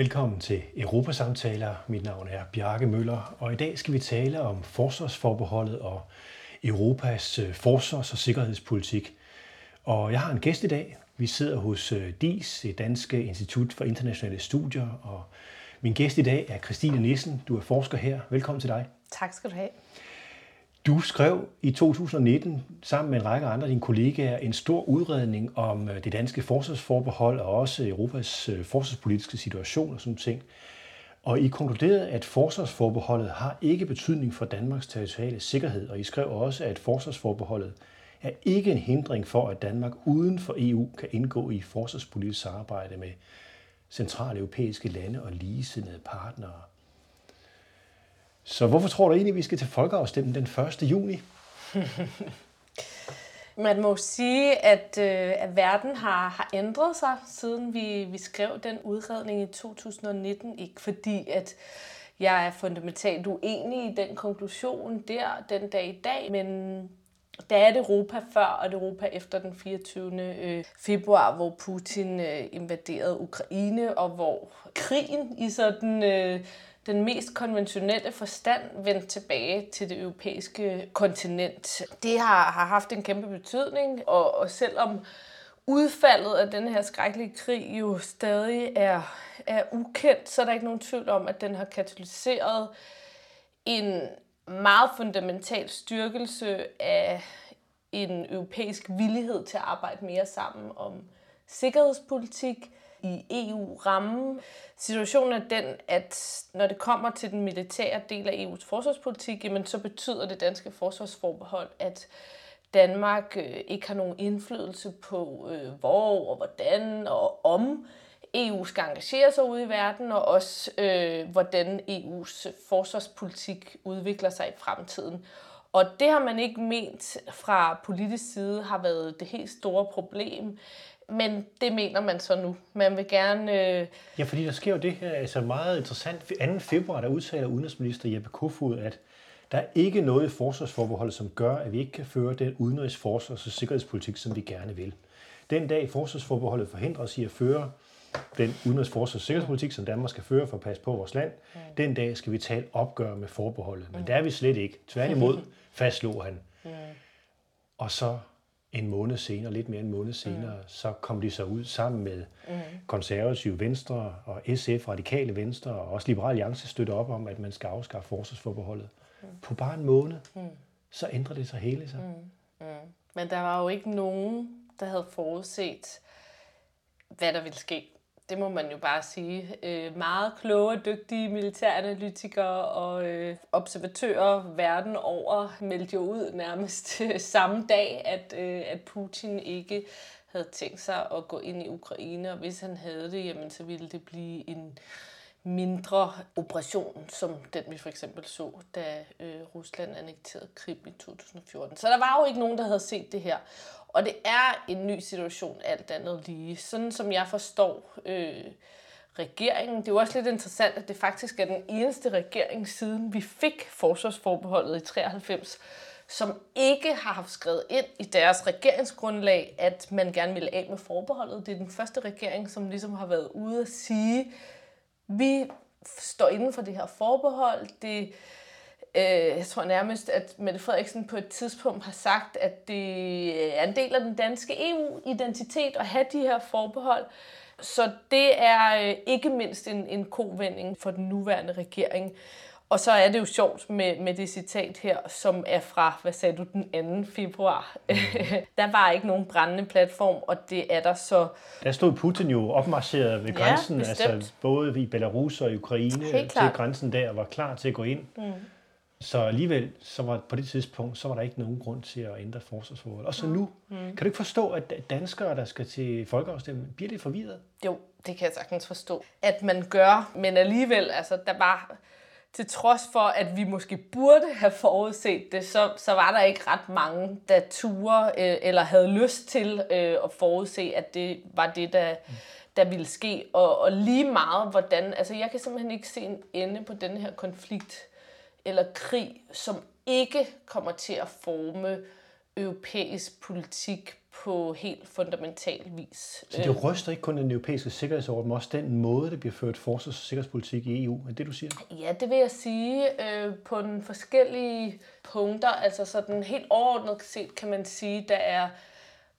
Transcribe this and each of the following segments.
Velkommen til Europasamtaler. Mit navn er Bjarke Møller, og i dag skal vi tale om forsvarsforbeholdet og Europas øh, forsvars- og sikkerhedspolitik. Og jeg har en gæst i dag. Vi sidder hos øh, DIS, det Danske øh, Institut for Internationale Studier, og min gæst i dag er Christine Nissen. Du er forsker her. Velkommen til dig. Tak skal du have. Du skrev i 2019 sammen med en række andre af dine kollegaer en stor udredning om øh, det danske forsvarsforbehold og også Europas øh, forsvarspolitiske situation og sådan ting. Og I konkluderede, at forsvarsforbeholdet har ikke betydning for Danmarks territoriale sikkerhed, og I skrev også, at forsvarsforbeholdet er ikke en hindring for, at Danmark uden for EU kan indgå i forsvarspolitisk samarbejde med centrale europæiske lande og ligesindede partnere. Så hvorfor tror du egentlig, at vi skal til folkeafstemning den 1. juni? Man må sige, at, øh, at verden har, har ændret sig, siden vi, vi skrev den udredning i 2019. Ikke fordi, at jeg er fundamentalt uenig i den konklusion der den dag i dag, men der er det Europa før og det Europa efter den 24. Øh, februar, hvor Putin øh, invaderede Ukraine, og hvor krigen i sådan øh, den mest konventionelle forstand vendt tilbage til det europæiske kontinent. Det har, har haft en kæmpe betydning, og, og selvom udfaldet af den her skrækkelige krig jo stadig er, er ukendt, så er der ikke nogen tvivl om, at den har katalyseret en meget fundamental styrkelse af en europæisk villighed til at arbejde mere sammen om sikkerhedspolitik, i EU-rammen. Situationen er den, at når det kommer til den militære del af EU's forsvarspolitik, jamen, så betyder det danske forsvarsforbehold, at Danmark øh, ikke har nogen indflydelse på, øh, hvor og hvordan og om EU skal engagere sig ude i verden, og også øh, hvordan EU's forsvarspolitik udvikler sig i fremtiden. Og det har man ikke ment fra politisk side har været det helt store problem men det mener man så nu. Man vil gerne... Øh... Ja, fordi der sker jo det her altså meget interessant. 2. februar, der udtaler udenrigsminister Jeppe Kofod, at der er ikke noget i forsvarsforbeholdet, som gør, at vi ikke kan føre den udenrigs-, forsvars- og sikkerhedspolitik, som vi gerne vil. Den dag forsvarsforbeholdet forhindrer os i at føre den udenrigs-, forsvars- og sikkerhedspolitik, som Danmark skal føre for at passe på vores land, mm. den dag skal vi tage et opgør med forbeholdet. Men mm. der er vi slet ikke. Tværtimod fastslog han. Mm. Og så en måned senere, lidt mere en måned senere, mm. så kom de så ud sammen med mm. konservative Venstre og SF, Radikale Venstre og også Liberal Alliance støtter op om, at man skal afskaffe forsvarsforbeholdet. Mm. På bare en måned, mm. så ændrer det sig hele sig. Mm. Mm. Men der var jo ikke nogen, der havde forudset, hvad der ville ske det må man jo bare sige, øh, meget kloge dygtige militæranalytikere og øh, observatører verden over meldte jo ud nærmest samme dag, at, øh, at Putin ikke havde tænkt sig at gå ind i Ukraine, og hvis han havde det, jamen, så ville det blive en mindre operation, som den vi for eksempel så, da øh, Rusland annekterede Krim i 2014. Så der var jo ikke nogen, der havde set det her. Og det er en ny situation, alt andet lige. Sådan som jeg forstår øh, regeringen. Det er jo også lidt interessant, at det faktisk er den eneste regering, siden vi fik forsvarsforbeholdet i 93, som ikke har haft skrevet ind i deres regeringsgrundlag, at man gerne ville af med forbeholdet. Det er den første regering, som ligesom har været ude at sige, vi står inden for det her forbehold. Det, øh, jeg tror nærmest, at Mette Frederiksen på et tidspunkt har sagt, at det er en del af den danske EU-identitet at have de her forbehold. Så det er øh, ikke mindst en, en kovending for den nuværende regering. Og så er det jo sjovt med, med det citat her, som er fra, hvad sagde du, den 2. februar. Mm. der var ikke nogen brændende platform, og det er der så... Der stod Putin jo opmarcheret ved grænsen, ja, altså både i Belarus og Ukraine, til grænsen der, var klar til at gå ind. Mm. Så alligevel, så var på det tidspunkt, så var der ikke nogen grund til at ændre forsvarsforholdet. Og så nu, mm. kan du ikke forstå, at danskere, der skal til folkeafstemning, bliver lidt forvirret? Jo, det kan jeg sagtens forstå, at man gør. Men alligevel, altså, der var til trods for, at vi måske burde have forudset det, så, så var der ikke ret mange, der turde øh, eller havde lyst til øh, at forudse, at det var det, der, der ville ske. Og, og lige meget, hvordan... Altså, jeg kan simpelthen ikke se en ende på den her konflikt eller krig, som ikke kommer til at forme europæisk politik på helt fundamental vis. Så det ryster ikke kun den europæiske sikkerhedsorden, men også den måde, det bliver ført forsvars- og sikkerhedspolitik i EU. Er det, du siger? Ja, det vil jeg sige øh, på den forskellige punkter. Altså sådan helt overordnet set kan man sige, der er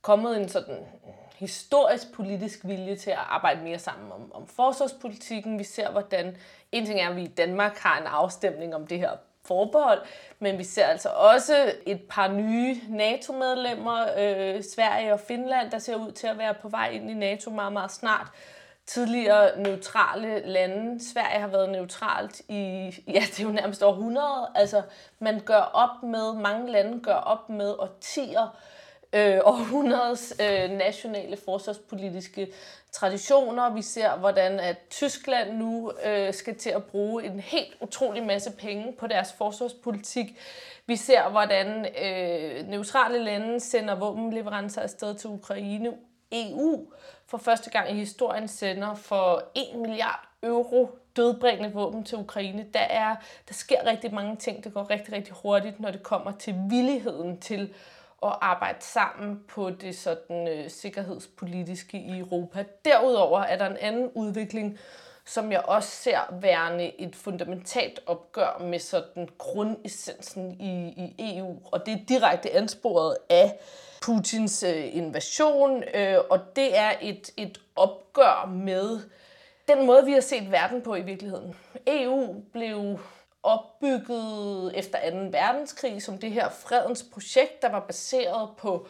kommet en sådan historisk politisk vilje til at arbejde mere sammen om, om forsvarspolitikken. Vi ser, hvordan en ting er, at vi i Danmark har en afstemning om det her forbehold, men vi ser altså også et par nye NATO-medlemmer, øh, Sverige og Finland, der ser ud til at være på vej ind i NATO meget, meget snart. Tidligere neutrale lande. Sverige har været neutralt i, ja, det er jo nærmest århundrede. Altså, man gør op med, mange lande gør op med årtier, øh, århundredes øh, nationale forsvarspolitiske traditioner. Vi ser, hvordan at Tyskland nu øh, skal til at bruge en helt utrolig masse penge på deres forsvarspolitik. Vi ser, hvordan øh, neutrale lande sender våbenleverancer afsted til Ukraine. EU for første gang i historien sender for 1 milliard euro dødbringende våben til Ukraine. Der, er, der sker rigtig mange ting, det går rigtig, rigtig hurtigt, når det kommer til villigheden til at arbejde sammen på det sådan øh, sikkerhedspolitiske i Europa. Derudover er der en anden udvikling, som jeg også ser værende et fundamentalt opgør med sådan grundessensen i, i EU, og det er direkte ansporet af Putins øh, invasion, øh, og det er et, et opgør med den måde, vi har set verden på i virkeligheden. EU blev opbygget efter 2. verdenskrig som det her fredens projekt, der var baseret på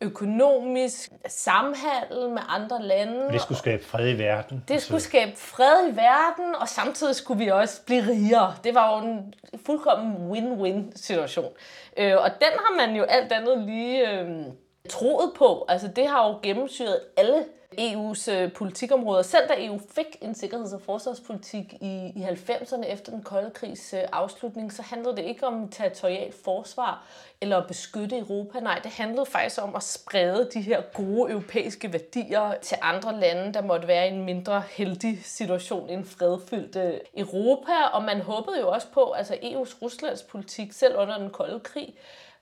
økonomisk samhandel med andre lande. Det skulle skabe fred i verden. Det skulle skabe fred i verden, og samtidig skulle vi også blive rigere. Det var jo en fuldkommen win-win situation. Øh, og den har man jo alt andet lige øh, troet på. Altså det har jo gennemsyret alle EU's øh, politikområder. Selv da EU fik en sikkerheds- og forsvarspolitik i, i 90'erne efter den kolde krigs øh, afslutning, så handlede det ikke om territorial forsvar eller at beskytte Europa. Nej, det handlede faktisk om at sprede de her gode europæiske værdier til andre lande, der måtte være i en mindre heldig situation end fredfyldt øh, Europa. Og man håbede jo også på, altså EU's Ruslands politik, selv under den kolde krig,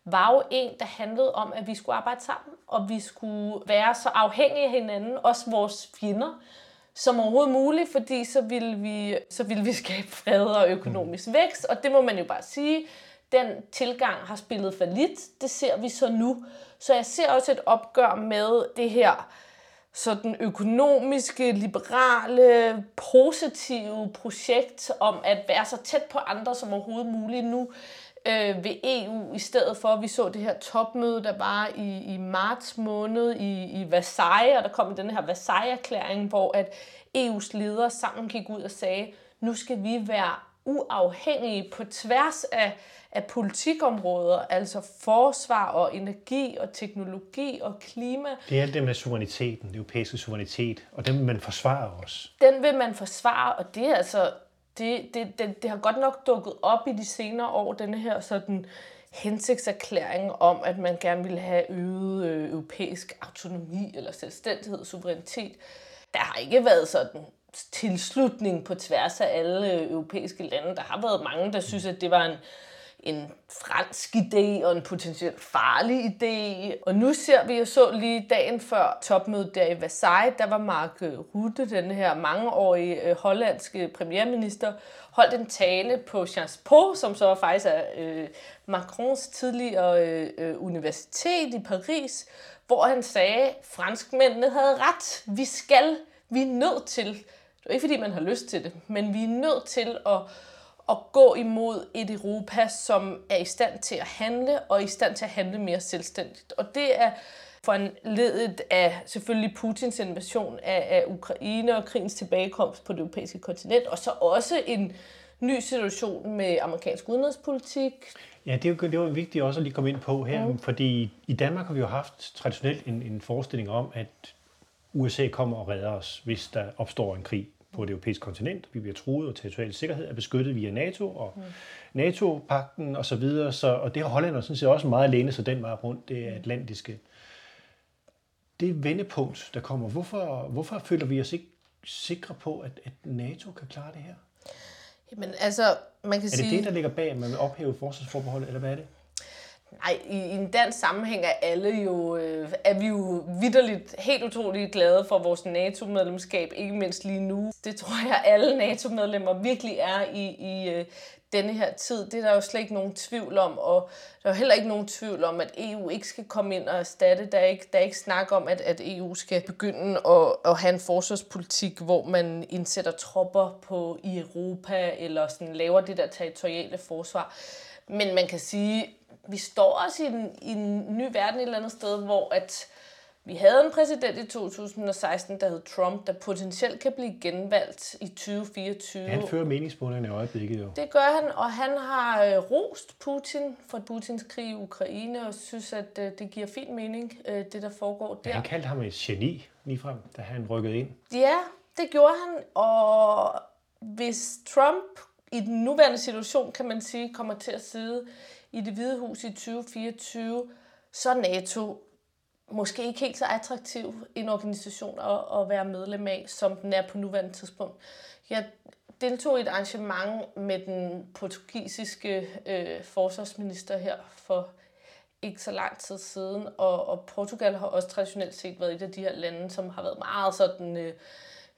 var jo en, der handlede om, at vi skulle arbejde sammen, og vi skulle være så afhængige af hinanden, også vores fjender, som overhovedet muligt, fordi så ville vi, så ville vi skabe fred og økonomisk vækst, og det må man jo bare sige, den tilgang har spillet for lidt. Det ser vi så nu. Så jeg ser også et opgør med det her sådan økonomiske, liberale, positive projekt om at være så tæt på andre som overhovedet muligt nu øh, ved EU, i stedet for, at vi så det her topmøde, der var i, i marts måned i, i Versailles, og der kom den her Versailles-erklæring, hvor at EU's ledere sammen gik ud og sagde, nu skal vi være uafhængige på tværs af, af politikområder, altså forsvar og energi og teknologi og klima. Det er alt det med suveræniteten, den europæiske suverænitet, og den vil man forsvare også. Den vil man forsvare, og det er altså det, det, det, det har godt nok dukket op i de senere år, denne her sådan hensigtserklæring om, at man gerne ville have øget øh, europæisk autonomi eller selvstændighed, suverænitet. Der har ikke været sådan tilslutning på tværs af alle øh, europæiske lande. Der har været mange, der synes, at det var en en fransk idé og en potentielt farlig idé. Og nu ser vi jo så lige dagen før topmødet der i Versailles, der var Mark øh, Rutte, den her mangeårige øh, hollandske premierminister, holdt en tale på Sciences Po, som så faktisk er øh, Macrons tidligere øh, øh, universitet i Paris, hvor han sagde, at franskmændene havde ret. Vi skal, vi er nødt til, det er ikke fordi man har lyst til det, men vi er nødt til at at gå imod et Europa, som er i stand til at handle, og i stand til at handle mere selvstændigt. Og det er for en ledet af selvfølgelig Putins invasion af, af Ukraine og krigens tilbagekomst på det europæiske kontinent, og så også en ny situation med amerikansk udenrigspolitik. Ja, det er, jo, det var vigtigt også at lige komme ind på her, mm. fordi i Danmark har vi jo haft traditionelt en, en forestilling om, at USA kommer og redder os, hvis der opstår en krig på det europæiske kontinent. Vi bliver truet, og territorial sikkerhed er beskyttet via NATO og mm. NATO-pakten osv. Så, videre. så, og det har Holland sådan set også meget alene, så den vej rundt, det mm. atlantiske. Det vendepunkt, der kommer, hvorfor, hvorfor føler vi os ikke sikre på, at, at NATO kan klare det her? Jamen altså, man kan sige... Er det det, der ligger bag, at man vil ophæve forsvarsforbeholdet, eller hvad er det? Nej, i, i en dansk sammenhæng er alle jo, øh, er vi jo vidderligt helt utroligt glade for vores NATO-medlemskab, ikke mindst lige nu. Det tror jeg, alle NATO-medlemmer virkelig er i, i øh, denne her tid. Det er der jo slet ikke nogen tvivl om, og der er jo heller ikke nogen tvivl om, at EU ikke skal komme ind og erstatte. Der er ikke, der er ikke snak om, at, at EU skal begynde at, at have en forsvarspolitik, hvor man indsætter tropper på i Europa, eller sådan laver det der territoriale forsvar. Men man kan sige, vi står også i en, i en ny verden et eller andet sted, hvor at vi havde en præsident i 2016, der hed Trump, der potentielt kan blive genvalgt i 2024. Han fører meningsmålingerne i øjeblikket jo. Det gør han, og han har øh, rost Putin for Putins krig i Ukraine, og synes, at øh, det giver fin mening, øh, det der foregår der. Han kaldte ham et geni ligefrem, da han rykkede ind. Ja, det gjorde han, og hvis Trump i den nuværende situation, kan man sige, kommer til at sidde i det hvide hus i 2024, så er NATO måske ikke helt så attraktiv en organisation at, at være medlem af, som den er på nuværende tidspunkt. Jeg deltog i et arrangement med den portugisiske øh, forsvarsminister her for ikke så lang tid siden, og, og Portugal har også traditionelt set været et af de her lande, som har været meget sådan øh,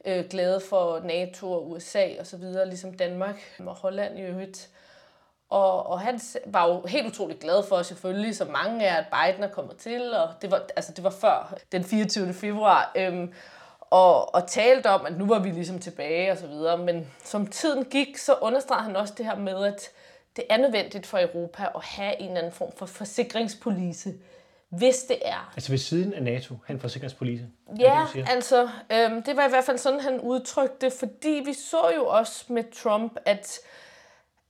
øh, glade for NATO og USA og så videre, ligesom Danmark og Holland i øvrigt. Og, og han var jo helt utroligt glad for selvfølgelig, så mange af, at Biden er kommet til, og det var, altså, det var før den 24. februar, øhm, og, og talte om, at nu var vi ligesom tilbage og så videre. Men som tiden gik, så understregede han også det her med, at det er nødvendigt for Europa at have en eller anden form for forsikringspolice, hvis det er. Altså ved siden af NATO, han forsikringspolice? Ja, det, altså, øhm, det var i hvert fald sådan, han udtrykte, fordi vi så jo også med Trump, at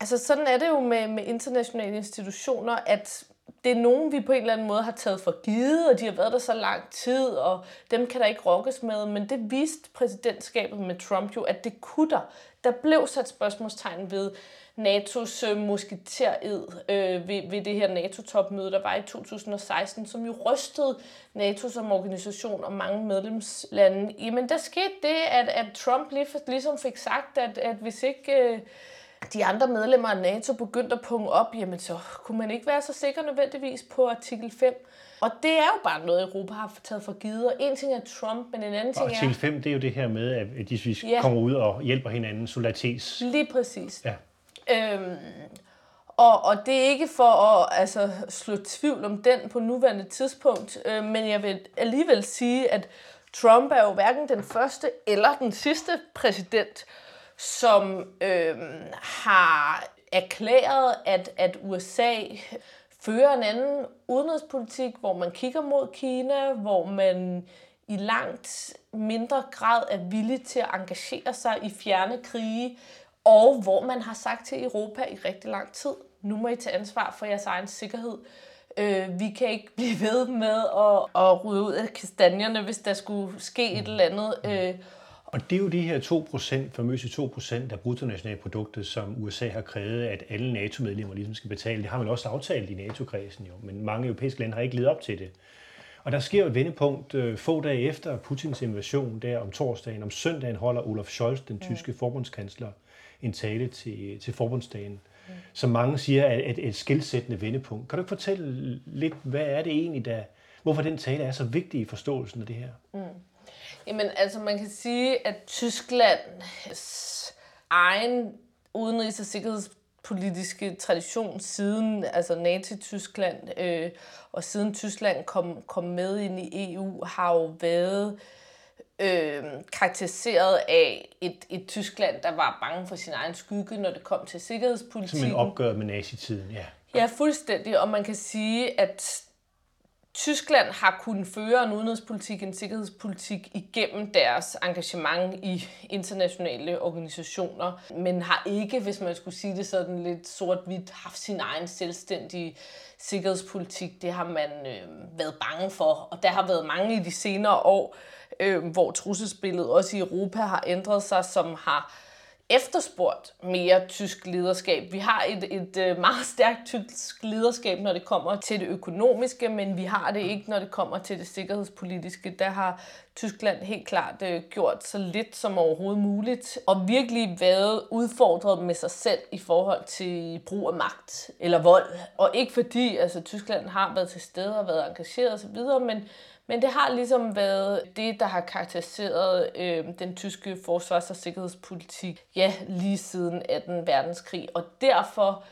Altså sådan er det jo med, med internationale institutioner, at det er nogen, vi på en eller anden måde har taget for givet, og de har været der så lang tid, og dem kan der ikke rokkes med. Men det viste præsidentskabet med Trump jo, at det kunne der. Der blev sat spørgsmålstegn ved NATO's øh, musketered øh, ved, ved det her NATO-topmøde, der var i 2016, som jo rystede NATO som organisation og mange medlemslande. Jamen der skete det, at, at Trump lige, for, ligesom fik sagt, at, at hvis ikke... Øh, de andre medlemmer af NATO begyndte at punge op, jamen så kunne man ikke være så sikker nødvendigvis på artikel 5. Og det er jo bare noget, Europa har taget for givet. Og en ting er Trump, men en anden ting er... Artikel 5, det er jo det her med, at hvis vi ja. kommer ud og hjælper hinanden, solidaritets... Lige præcis. Ja. Øhm, og, og det er ikke for at altså, slå tvivl om den på nuværende tidspunkt, øh, men jeg vil alligevel sige, at Trump er jo hverken den første eller den sidste præsident, som øh, har erklæret, at, at USA fører en anden udenrigspolitik, hvor man kigger mod Kina, hvor man i langt mindre grad er villig til at engagere sig i fjerne krige, og hvor man har sagt til Europa i rigtig lang tid, nu må I tage ansvar for jeres egen sikkerhed. Øh, vi kan ikke blive ved med at, at rydde ud af kastanjerne, hvis der skulle ske et eller andet. Øh, og det er jo de her 2%, famøse 2% af bruttonationalproduktet, som USA har krævet, at alle NATO-medlemmer ligesom skal betale. Det har man også aftalt i NATO-kredsen jo, men mange europæiske lande har ikke levet op til det. Og der sker et vendepunkt øh, få dage efter Putins invasion, der om torsdagen. Om søndagen holder Olaf Scholz, den tyske mm. forbundskansler, en tale til, til forbundsdagen, mm. som mange siger er et, et skilsættende vendepunkt. Kan du ikke fortælle lidt, hvad er det egentlig, der, hvorfor den tale er så vigtig i forståelsen af det her? Mm. Jamen, altså man kan sige, at Tysklands egen udenrigs- og sikkerhedspolitiske tradition siden altså Nazi-Tyskland øh, og siden Tyskland kom, kom med ind i EU, har jo været øh, karakteriseret af et, et Tyskland, der var bange for sin egen skygge, når det kom til sikkerhedspolitikken. Som en opgør med nazitiden, ja. Ja, fuldstændig. Og man kan sige, at Tyskland har kunnet føre en udenrigspolitik, en sikkerhedspolitik igennem deres engagement i internationale organisationer, men har ikke, hvis man skulle sige det sådan lidt sort-hvidt, haft sin egen selvstændige sikkerhedspolitik. Det har man øh, været bange for, og der har været mange i de senere år, øh, hvor trusselsbilledet også i Europa har ændret sig, som har efterspurgt mere tysk lederskab. Vi har et, et øh, meget stærkt tysk lederskab, når det kommer til det økonomiske, men vi har det ikke, når det kommer til det sikkerhedspolitiske. Der har Tyskland helt klart øh, gjort så lidt som overhovedet muligt, og virkelig været udfordret med sig selv i forhold til brug af magt eller vold. Og ikke fordi altså, Tyskland har været til stede og været engageret osv., men men det har ligesom været det, der har karakteriseret øh, den tyske forsvars- og sikkerhedspolitik, ja, lige siden 18. verdenskrig. Og derfor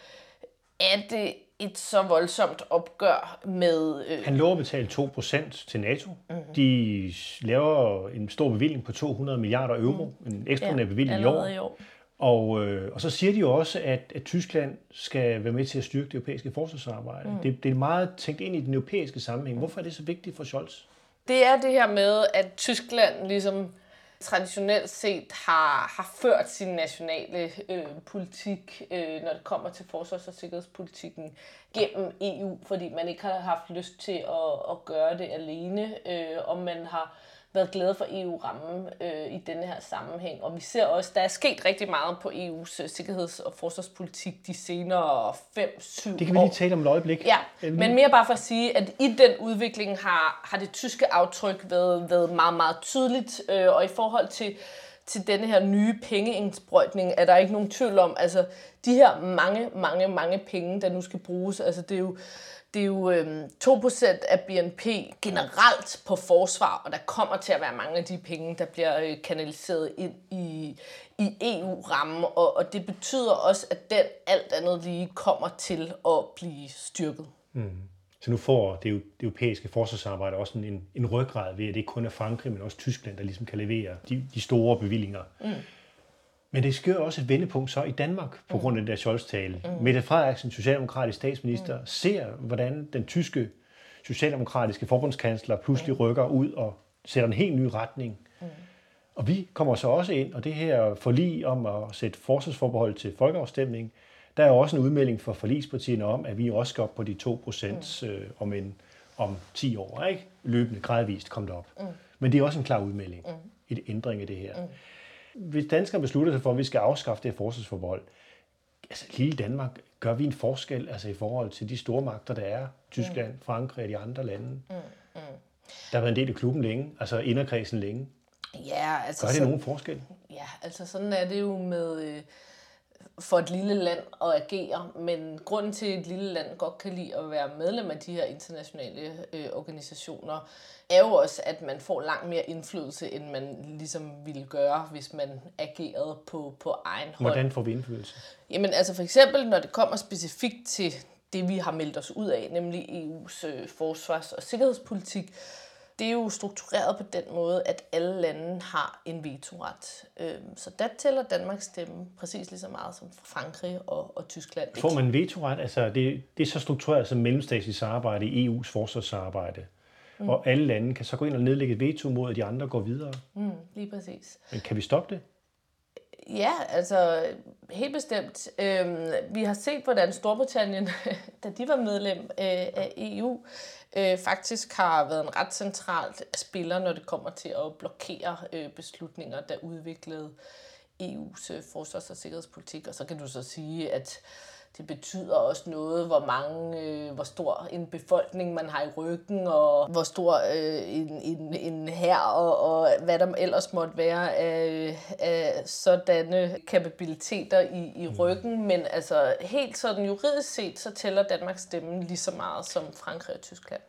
er det et så voldsomt opgør med... Øh... Han lover at betale 2% til NATO. Mm-hmm. De laver en stor bevilling på 200 milliarder euro, mm. en ekstraordinær ja, bevilling i år. i år. Og, øh, og så siger de jo også, at, at Tyskland skal være med til at styrke det europæiske forsvarsarbejde. Mm. Det, det er meget tænkt ind i den europæiske sammenhæng. Hvorfor er det så vigtigt for Scholz? Det er det her med, at Tyskland ligesom traditionelt set har, har ført sin nationale øh, politik, øh, når det kommer til forsvars- og sikkerhedspolitikken, gennem EU, fordi man ikke har haft lyst til at, at gøre det alene, øh, og man har været glade for EU-rammen øh, i denne her sammenhæng. Og vi ser også, der er sket rigtig meget på EU's øh, sikkerheds- og forsvarspolitik de senere 5-7 år. Det kan vi lige tale om et øjeblik. Ja, men mere bare for at sige, at i den udvikling har, har det tyske aftryk været, været meget, meget tydeligt. Øh, og i forhold til, til denne her nye pengeindsprøjtning er der ikke nogen tvivl om, altså de her mange, mange, mange penge, der nu skal bruges, altså det er jo det er jo øhm, 2% af BNP generelt på forsvar, og der kommer til at være mange af de penge, der bliver øh, kanaliseret ind i, i EU-rammen, og, og det betyder også, at den alt andet lige kommer til at blive styrket. Mm. Så nu får det, det europæiske forsvarsarbejde også en, en ryggrad ved, at det ikke kun er Frankrig, men også Tyskland, der ligesom kan levere de, de store bevillinger. Mm. Men det sker også et vendepunkt så i Danmark på grund af det der Scholz-tale. Mm. Mette Frederiksen, socialdemokratisk statsminister, mm. ser, hvordan den tyske socialdemokratiske forbundskansler pludselig mm. rykker ud og sætter en helt ny retning. Mm. Og vi kommer så også ind, og det her forlig om at sætte forsvarsforbehold til folkeafstemning, der er også en udmelding for forligspartierne om, at vi også skal op på de 2 procent mm. øh, om, en, om 10 år, ikke? løbende gradvist kom det op. Mm. Men det er også en klar udmelding, mm. et ændring af det her. Mm. Hvis danskerne beslutter sig for, at vi skal afskaffe det her forsvarsforbehold, altså lille Danmark, gør vi en forskel altså i forhold til de store magter, der er, Tyskland, mm. Frankrig og de andre lande? Mm. Mm. Der har været en del af klubben længe, altså inderkredsen længe. Ja, altså... Gør det så, nogen forskel? Ja, altså sådan er det jo med... Øh, for et lille land at agere, men grunden til, at et lille land godt kan lide at være medlem af de her internationale øh, organisationer, er jo også, at man får langt mere indflydelse, end man ligesom ville gøre, hvis man agerede på, på egen hånd. Hvordan får vi indflydelse? Jamen altså for eksempel, når det kommer specifikt til det, vi har meldt os ud af, nemlig EU's øh, forsvars- og sikkerhedspolitik, det er jo struktureret på den måde, at alle lande har en vetoret. Øhm, så der tæller Danmarks stemme præcis lige så meget som Frankrig og, og Tyskland. Får man en vetoret? Altså, det, det er så struktureret som mellemstatsligt samarbejde i EU's forsvarsarbejde. Mm. Og alle lande kan så gå ind og nedlægge et veto mod, at de andre går videre. Mm, lige præcis. Men kan vi stoppe det? Ja, altså helt bestemt. Øhm, vi har set, hvordan Storbritannien, da de var medlem øh, af EU, øh, faktisk har været en ret central spiller, når det kommer til at blokere øh, beslutninger, der udviklede EU's øh, forsvars- og sikkerhedspolitik. Og så kan du så sige, at det betyder også noget, hvor mange, øh, hvor stor en befolkning man har i ryggen, og hvor stor øh, en, en, en her og, og hvad der ellers måtte være af, af sådanne kapabiliteter i, i mm. ryggen. Men altså helt sådan juridisk set, så tæller Danmarks stemme lige så meget som Frankrig og Tyskland.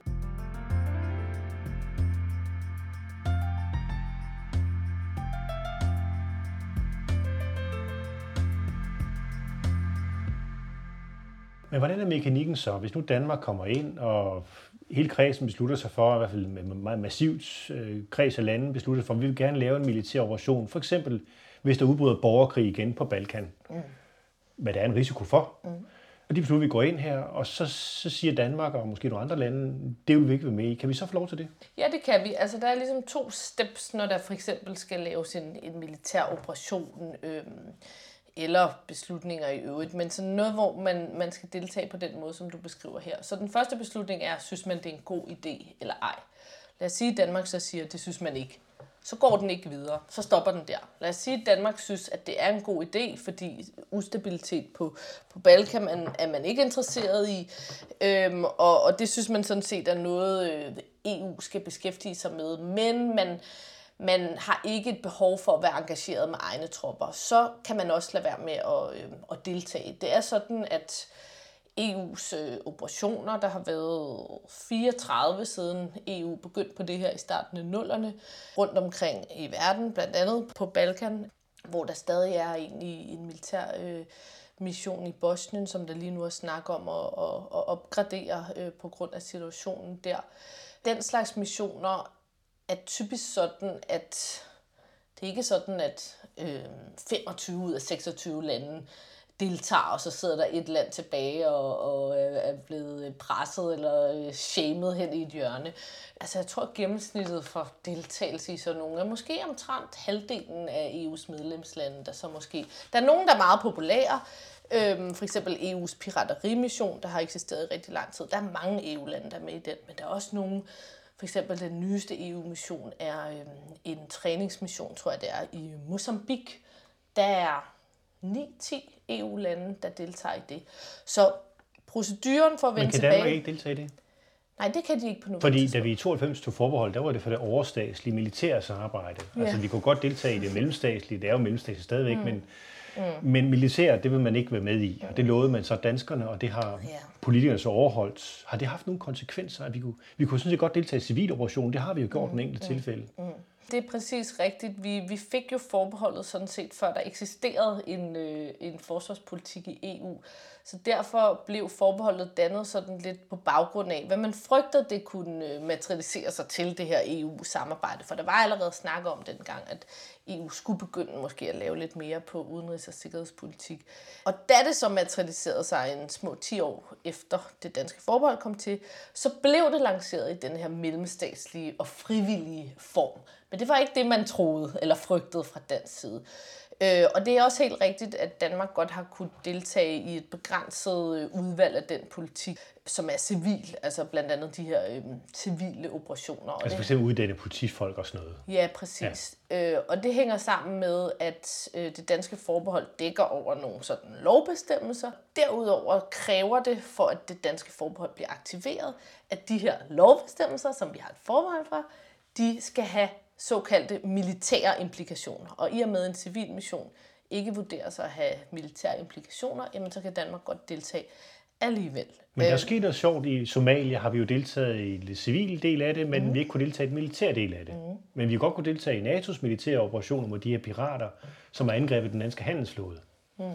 Men hvordan er mekanikken så, hvis nu Danmark kommer ind, og hele kredsen beslutter sig for, i hvert fald med meget massivt øh, kreds af lande beslutter sig for, at vi vil gerne lave en militær operation, for eksempel hvis der udbryder borgerkrig igen på Balkan, mm. hvad der er en risiko for. Mm. Og de beslutter, at vi går ind her, og så, så siger Danmark og måske nogle andre lande, det vil vi ikke være med i. Kan vi så få lov til det? Ja, det kan vi. Altså, der er ligesom to steps, når der for eksempel skal laves en, en militær operation. Øhm, eller beslutninger i øvrigt, men sådan noget, hvor man, man skal deltage på den måde, som du beskriver her. Så den første beslutning er, synes man, det er en god idé eller ej. Lad os sige, at Danmark så siger, at det synes man ikke. så går den ikke videre. Så stopper den der. Lad os sige, at Danmark synes, at det er en god idé, fordi ustabilitet på, på Balkan man, er man ikke interesseret i. Øhm, og, og det synes man sådan set er noget, øh, EU skal beskæftige sig med. Men man, man har ikke et behov for at være engageret med egne tropper. Så kan man også lade være med at, øh, at deltage. Det er sådan, at EU's øh, operationer. Der har været 34 siden EU begyndte på det her i starten af nullerne rundt omkring i verden, blandt andet på Balkan, hvor der stadig er egentlig en militær øh, mission i Bosnien, som der lige nu er snak om at, at, at opgradere øh, på grund af situationen der. Den slags missioner er typisk sådan, at det er ikke sådan, at øh, 25 ud af 26 lande deltager, og så sidder der et land tilbage og, og er blevet presset eller øh, shamed hen i et hjørne. Altså jeg tror gennemsnittet for deltagelse i sådan nogle er måske omtrent halvdelen af EU's medlemslande, der så måske... Der er nogen, der er meget populære, øhm, for eksempel EU's piraterimission, der har eksisteret i rigtig lang tid. Der er mange EU-lande, der er med i den, men der er også nogle for eksempel den nyeste EU-mission er øhm, en træningsmission, tror jeg det er, i Mozambique. Der er 9-10 EU-lande, der deltager i det. Så proceduren for at vende Men kan tilbage... Danmark ikke deltage i det? Nej, det kan de ikke på nuværende Fordi da tidspunkt. vi i 92 tog forbehold, der var det for det overstatslige militære samarbejde. Ja. Altså vi kunne godt deltage i det mellemstatslige, det er jo mellemstatsligt stadigvæk, mm. men, mm. men militæret, det vil man ikke være med i. Og det lovede man så danskerne, og det har Ja. politikerne så overholdt. Har det haft nogle konsekvenser? At vi, kunne, vi kunne sådan set godt deltage i civiloperationen, det har vi jo gjort mm. en enkelt tilfælde. Mm. Det er præcis rigtigt. Vi, vi fik jo forbeholdet sådan set, før der eksisterede en, øh, en forsvarspolitik i EU. Så derfor blev forbeholdet dannet sådan lidt på baggrund af, hvad man frygtede, det kunne øh, materialisere sig til det her EU-samarbejde. For der var allerede snak om dengang, at EU skulle begynde måske at lave lidt mere på udenrigs- og sikkerhedspolitik. Og da det så materialiserede sig en små 10 år efter det danske forbehold kom til, så blev det lanceret i den her mellemstatslige og frivillige form. Men det var ikke det, man troede eller frygtede fra dansk side. Øh, og det er også helt rigtigt, at Danmark godt har kunne deltage i et begrænset øh, udvalg af den politik, som er civil, altså blandt andet de her øh, civile operationer. Altså eksempel uddanne politifolk og sådan noget. Ja, præcis. Ja. Øh, og det hænger sammen med, at øh, det danske forbehold dækker over nogle sådan lovbestemmelser. Derudover kræver det, for at det danske forbehold bliver aktiveret, at de her lovbestemmelser, som vi har et forbehold for, de skal have såkaldte militære implikationer. Og i og med en civil mission ikke vurderes at have militære implikationer, jamen så kan Danmark godt deltage alligevel. Men der er sket noget sjovt i Somalia, har vi jo deltaget i den civile del af det, men mm. vi ikke kunne deltage i den militære del af det. Mm. Men vi har godt kunne deltage i NATO's militære operationer mod de her pirater, som har angrebet den danske handelsflåde. Mm.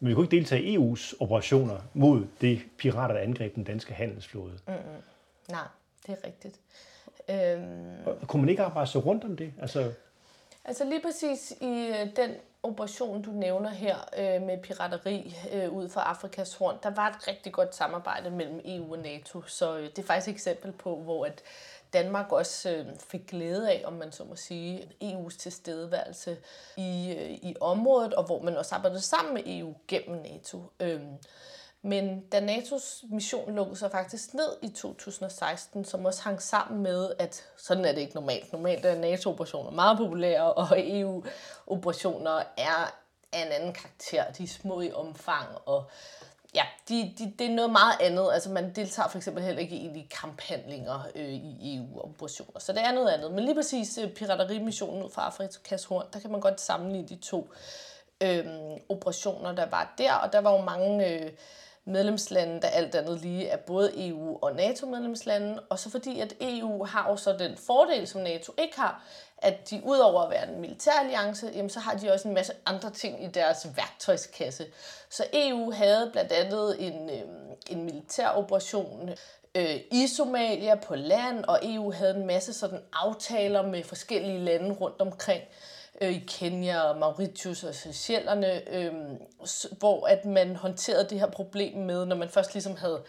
Men vi kunne ikke deltage i EU's operationer mod de pirater, der angreb den danske handelsflåde. Mm. Nej, det er rigtigt. Øhm, Kunne man ikke arbejde sig rundt om det? Altså, Altså lige præcis i øh, den operation, du nævner her øh, med pirateri øh, ud fra Afrikas horn, der var et rigtig godt samarbejde mellem EU og NATO. Så øh, det er faktisk et eksempel på, hvor at Danmark også øh, fik glæde af, om man så må sige, EU's tilstedeværelse i, øh, i området, og hvor man også arbejdede sammen med EU gennem NATO. Øhm, men da NATO's mission lukkede sig faktisk ned i 2016, som også hang sammen med, at sådan er det ikke normalt. Normalt er NATO-operationer meget populære, og EU-operationer er af en anden karakter. De er små i omfang, og ja, de, de, det er noget meget andet. Altså man deltager for eksempel heller ikke i de kamphandlinger øh, i EU-operationer. Så det er noget andet. Men lige præcis øh, piraterimissionen ud fra Afrikas Horn, der kan man godt sammenligne de to øh, operationer, der var der. Og der var jo mange øh, medlemslande, der alt andet lige er både EU- og NATO-medlemslande. Og så fordi, at EU har jo så den fordel, som NATO ikke har, at de udover at være en militær alliance, jamen, så har de også en masse andre ting i deres værktøjskasse. Så EU havde blandt andet en, øh, en militær operation øh, i Somalia på land, og EU havde en masse sådan aftaler med forskellige lande rundt omkring øh, i Kenya og Mauritius og Seychellerne, øh, hvor at man håndterede det her problem med, når man først ligesom havde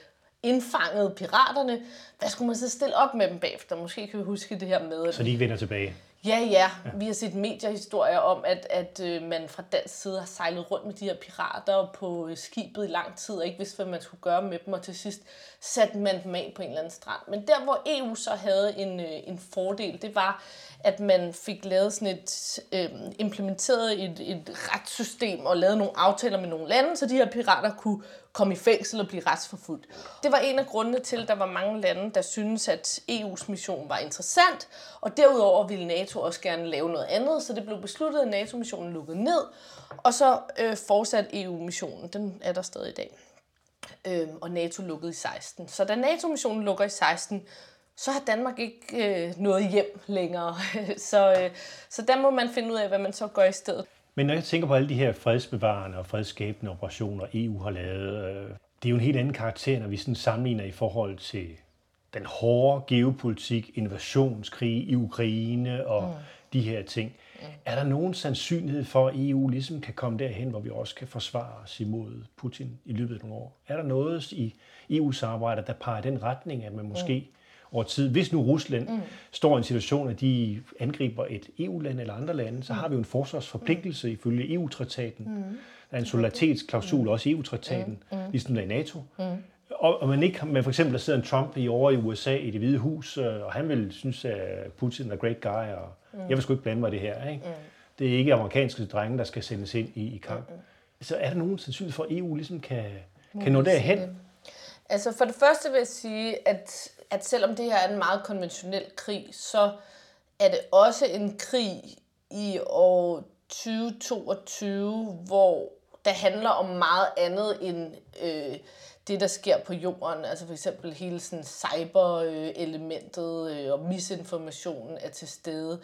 indfanget piraterne, hvad skulle man så stille op med dem bagefter? Måske kan vi huske det her med, at så de ikke vender tilbage. Ja, ja, ja. Vi har set mediehistorier om, at, at øh, man fra dansk side har sejlet rundt med de her pirater på øh, skibet i lang tid, og ikke vidste, hvad man skulle gøre med dem, og til sidst satte man dem af på en eller anden strand. Men der, hvor EU så havde en, øh, en fordel, det var, at man fik lavet sådan et, øh, implementeret et, et retssystem og lavet nogle aftaler med nogle lande, så de her pirater kunne komme i fængsel og blive retsforfulgt. Det var en af grundene til, at der var mange lande, der syntes, at EU's mission var interessant, og derudover ville NATO også gerne lave noget andet, så det blev besluttet, at NATO-missionen lukkede ned, og så øh, fortsatte EU-missionen. Den er der stadig i dag. Øh, og NATO lukkede i 16. Så da NATO-missionen lukker i 16, så har Danmark ikke øh, noget hjem længere. så, øh, så der må man finde ud af, hvad man så gør i stedet. Men når jeg tænker på alle de her fredsbevarende og fredsskabende operationer, EU har lavet, øh, det er jo en helt anden karakter, når vi sådan sammenligner i forhold til den hårde geopolitik, invasionskrig i Ukraine og mm. de her ting. Mm. Er der nogen sandsynlighed for, at EU ligesom kan komme derhen, hvor vi også kan forsvare os imod Putin i løbet af nogle år? Er der noget i EU-samarbejdet, der peger den retning, at man måske mm over tid. Hvis nu Rusland mm. står i en situation, at de angriber et EU-land eller andre lande, så mm. har vi jo en forsvarsforpligtelse mm. ifølge EU-traktaten. Mm. Der er en solidaritetsklausul mm. også i EU-traktaten, mm. ligesom der i NATO. Mm. Og, og man ikke, men for eksempel der sidder en Trump i over i USA i det hvide hus, øh, og han vil synes, at Putin er great guy, og mm. jeg vil sgu ikke blande mig i det her. Ikke? Mm. Det er ikke amerikanske drenge, der skal sendes ind i, i kamp. Mm. Så er der nogen sandsynlighed for, at EU ligesom kan, kan nå derhen? Altså for det første vil jeg sige, at at selvom det her er en meget konventionel krig, så er det også en krig i år 2022, hvor der handler om meget andet end øh, det, der sker på jorden. Altså for eksempel hele sådan cyber-elementet øh, og misinformationen er til stede.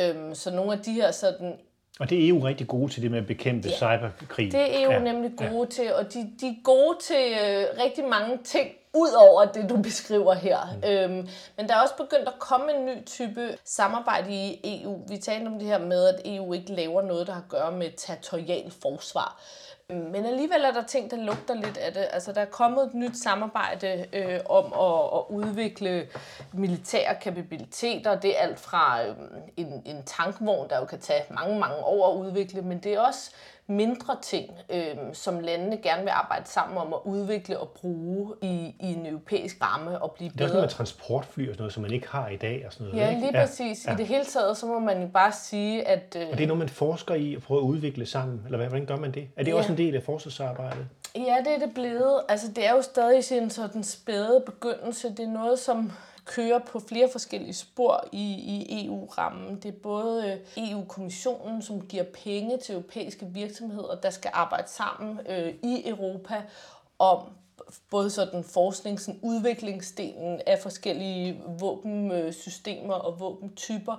Øhm, så nogle af de her sådan og det er EU rigtig gode til det med at bekæmpe ja, cyberkrig. Det er EU ja, nemlig gode ja. til, og de, de er gode til øh, rigtig mange ting, ud over det, du beskriver her. Mm. Øhm, men der er også begyndt at komme en ny type samarbejde i EU. Vi talte om det her med, at EU ikke laver noget, der har at gøre med territorial forsvar. Men alligevel er der ting, der lugter lidt af det. Altså, der er kommet et nyt samarbejde øh, om at, at udvikle militære kapabiliteter. Det er alt fra øh, en, en tankvogn, der jo kan tage mange, mange år at udvikle, men det er også mindre ting, øh, som landene gerne vil arbejde sammen om at udvikle og bruge i, i en europæisk ramme og blive bedre. Det er også noget med transportfly og sådan noget, som man ikke har i dag. Og sådan noget, ja, ikke? lige præcis. Ja. I det hele taget, så må man jo bare sige, at... Øh, og det er noget, man forsker i at prøve at udvikle sammen, eller hvordan gør man det? Er det ja. også en del af forsvarsarbejdet? Ja, det er det blevet. Altså, det er jo stadig sin sådan spæde begyndelse. Det er noget, som kører på flere forskellige spor i, i EU-rammen. Det er både øh, EU-kommissionen, som giver penge til europæiske virksomheder, der skal arbejde sammen øh, i Europa om både sådan forsknings- og udviklingsdelen af forskellige våbensystemer og våbentyper.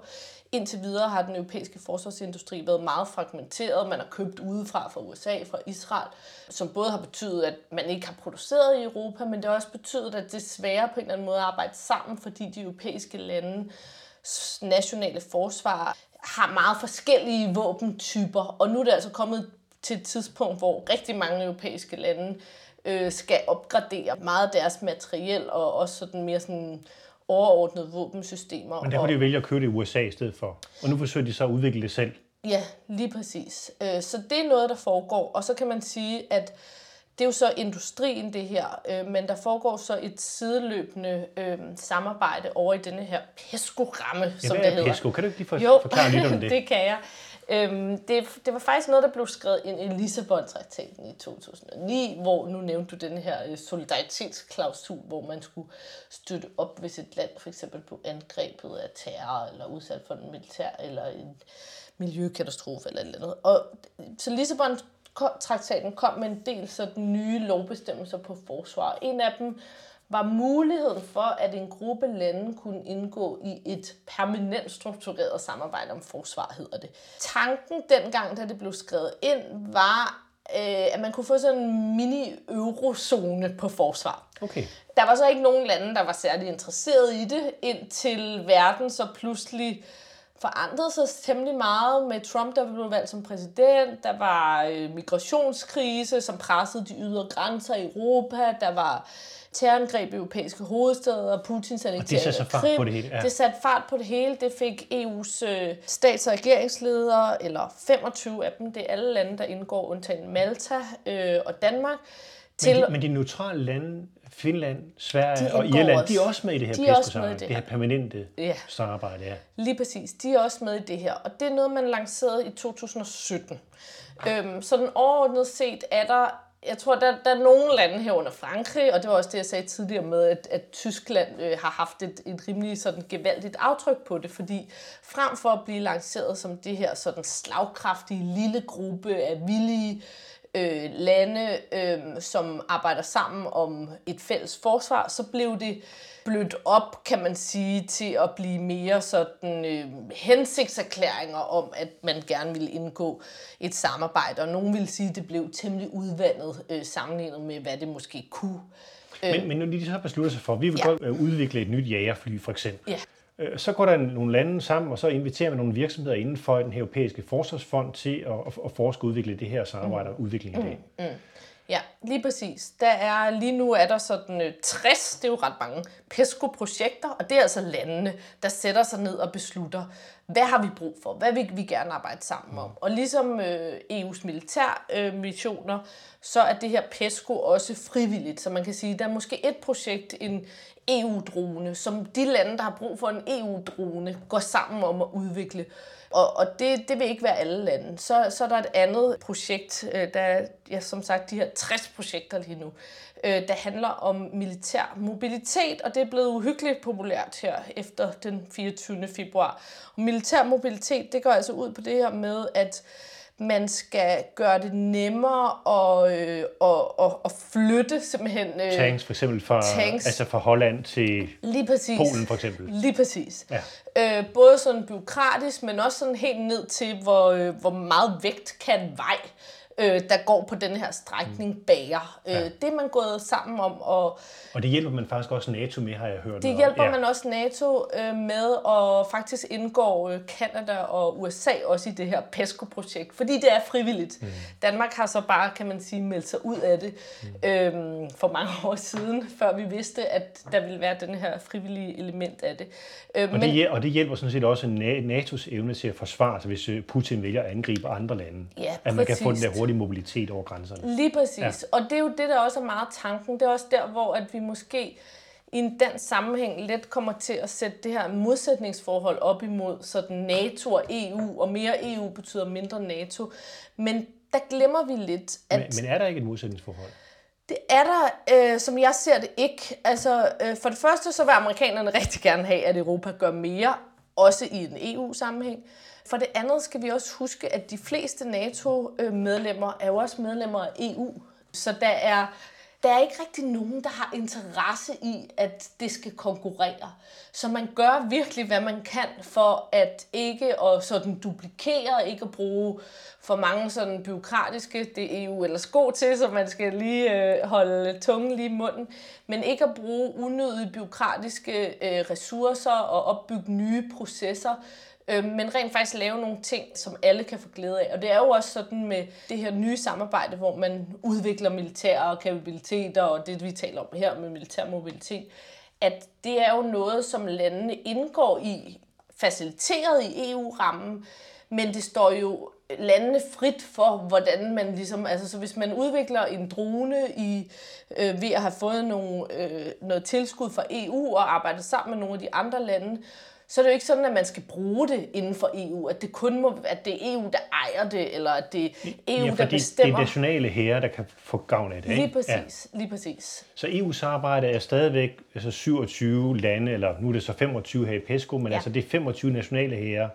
Indtil videre har den europæiske forsvarsindustri været meget fragmenteret. Man har købt udefra fra USA, fra Israel, som både har betydet, at man ikke har produceret i Europa, men det har også betydet, at det er sværere på en eller anden måde at arbejde sammen, fordi de europæiske lande nationale forsvar har meget forskellige våbentyper, og nu er det altså kommet til et tidspunkt, hvor rigtig mange europæiske lande øh, skal opgradere meget af deres materiel og også sådan mere sådan overordnede våbensystemer. Men der kunne de jo vælge at købe det i USA i stedet for. Og nu forsøger de så at udvikle det selv. Ja, lige præcis. Øh, så det er noget, der foregår. Og så kan man sige, at det er jo så industrien det her, øh, men der foregår så et sideløbende øh, samarbejde over i denne her PESCO-ramme, ja, som det hedder. PESCO? Kan du ikke lige for, jo, forklare lidt om det? det kan jeg. Øhm, det, det var faktisk noget, der blev skrevet ind i Lissabon-traktaten i 2009, hvor nu nævnte du den her øh, solidaritetsklausul, hvor man skulle støtte op, hvis et land for eksempel blev angrebet af terror, eller udsat for en militær, eller en miljøkatastrofe, eller et eller andet. Og, så Lissabon-traktaten kom med en del sådan nye lovbestemmelser på forsvar. En af dem var muligheden for, at en gruppe lande kunne indgå i et permanent struktureret samarbejde om forsvar, hedder det. Tanken dengang, da det blev skrevet ind, var, øh, at man kunne få sådan en mini-eurozone på forsvar. Okay. Der var så ikke nogen lande, der var særlig interesseret i det, indtil verden så pludselig forandret sig temmelig meget med Trump, der blev valgt som præsident. Der var øh, migrationskrise, som pressede de ydre grænser i Europa. Der var terrorangreb i europæiske hovedsteder, Putins annektering af Krim. På det, hele. Ja. det satte fart på det hele. Det fik EU's øh, stats- og regeringsledere, eller 25 af dem, det er alle lande, der indgår, undtagen Malta øh, og Danmark. Til, men, de, men de neutrale lande, Finland, Sverige og Irland, de er også med i det her de PESCO-samarbejde, det, det her permanente ja. samarbejde. Ja. Lige præcis, de er også med i det her, og det er noget, man lancerede i 2017. Øhm, så den overordnet set er der jeg tror, der, der er nogle lande her under Frankrig, og det var også det, jeg sagde tidligere med, at, at Tyskland øh, har haft et, et rimelig sådan gevaldigt aftryk på det, fordi frem for at blive lanceret som det her sådan slagkraftige lille gruppe af villige øh, lande, øh, som arbejder sammen om et fælles forsvar, så blev det blødt op, kan man sige, til at blive mere sådan øh, hensigtserklæringer om, at man gerne ville indgå et samarbejde. Og nogen vil sige, at det blev temmelig udvandet øh, sammenlignet med, hvad det måske kunne. Men, men når de så har besluttet sig for, at vi vil ja. godt øh, udvikle et nyt jagerfly, for eksempel. Ja øh, så går der nogle lande sammen, og så inviterer man nogle virksomheder inden for den europæiske forsvarsfond til at, at forske og udvikle det her samarbejde og udvikling i dag. Mm, mm. Ja, lige præcis. Der er, lige nu er der sådan 60, øh, det er jo ret mange, PESCO-projekter, og det er altså landene, der sætter sig ned og beslutter, hvad har vi brug for, hvad vil vi gerne arbejde sammen om. Og ligesom øh, EU's militærmissioner, øh, så er det her PESCO også frivilligt, så man kan sige, der er måske et projekt, en EU-drone, som de lande, der har brug for en EU-drone, går sammen om at udvikle. Og, og det, det vil ikke være alle lande. Så, så er der et andet projekt, øh, der er ja, som sagt de her 60 projekter lige nu, øh, der handler om militær mobilitet, og det er blevet uhyggeligt populært her efter den 24. februar. Og militær mobilitet, det går altså ud på det her med, at man skal gøre det nemmere at, øh, at, at, at flytte simpelthen... Øh, tanks for eksempel fra, tanks. Altså fra Holland til Lige præcis. Polen for eksempel. Lige præcis. Ja. Øh, både sådan byråkratisk, men også sådan helt ned til, hvor, øh, hvor meget vægt kan vej øh, der går på den her strækning mm. bager. Øh, ja. Det er man gået sammen om. Og, og det hjælper man faktisk også NATO med, har jeg hørt. Det hjælper ja. man også NATO øh, med, og faktisk indgår øh, Kanada og USA også i det her PESCO-projekt, fordi det er frivilligt. Mm. Danmark har så bare, kan man sige, meldt sig ud af det mm. øh, for mange år siden, før vi vidste, at der ville være den her frivillige element af det. Øh, og, men, det og det hjælper sådan set også NATO's evne til at forsvare sig, hvis øh, Putin vælger at angribe andre lande. Ja, at man kan få den der hurtige mobilitet over grænserne. Lige præcis. Ja. Og det er jo det, der også er meget tanken. Det er også der, hvor at vi måske i en den sammenhæng let kommer til at sætte det her modsætningsforhold op imod sådan NATO og EU, og mere EU betyder mindre NATO. Men der glemmer vi lidt, at... Men, men er der ikke et modsætningsforhold? Det er der, øh, som jeg ser det ikke. Altså, øh, for det første så vil amerikanerne rigtig gerne have, at Europa gør mere, også i en EU-sammenhæng. For det andet skal vi også huske, at de fleste NATO-medlemmer er jo også medlemmer af EU. Så der er, der er ikke rigtig nogen, der har interesse i, at det skal konkurrere. Så man gør virkelig, hvad man kan for at ikke at sådan duplikere, ikke at bruge for mange sådan byråkratiske, det er EU ellers god til, så man skal lige øh, holde tungen lige i munden, men ikke at bruge unødige byråkratiske øh, ressourcer og opbygge nye processer, øh, men rent faktisk lave nogle ting, som alle kan få glæde af. Og det er jo også sådan med det her nye samarbejde, hvor man udvikler militære kapabiliteter, og det vi taler om her med militær mobilitet, at det er jo noget, som landene indgår i, faciliteret i EU-rammen, men det står jo landene frit for, hvordan man ligesom, altså så hvis man udvikler en drone i, øh, ved at have fået nogle, øh, noget tilskud fra EU og arbejdet sammen med nogle af de andre lande, så er det jo ikke sådan, at man skal bruge det inden for EU, at det kun må, at det er EU, der ejer det, eller at det er EU, ja, der bestemmer. det er nationale herre, der kan få gavn af det, ikke? Lige præcis, ja. lige præcis. Så EU's arbejde er stadigvæk altså 27 lande, eller nu er det så 25 her i PESCO, men ja. altså det er 25 nationale herre.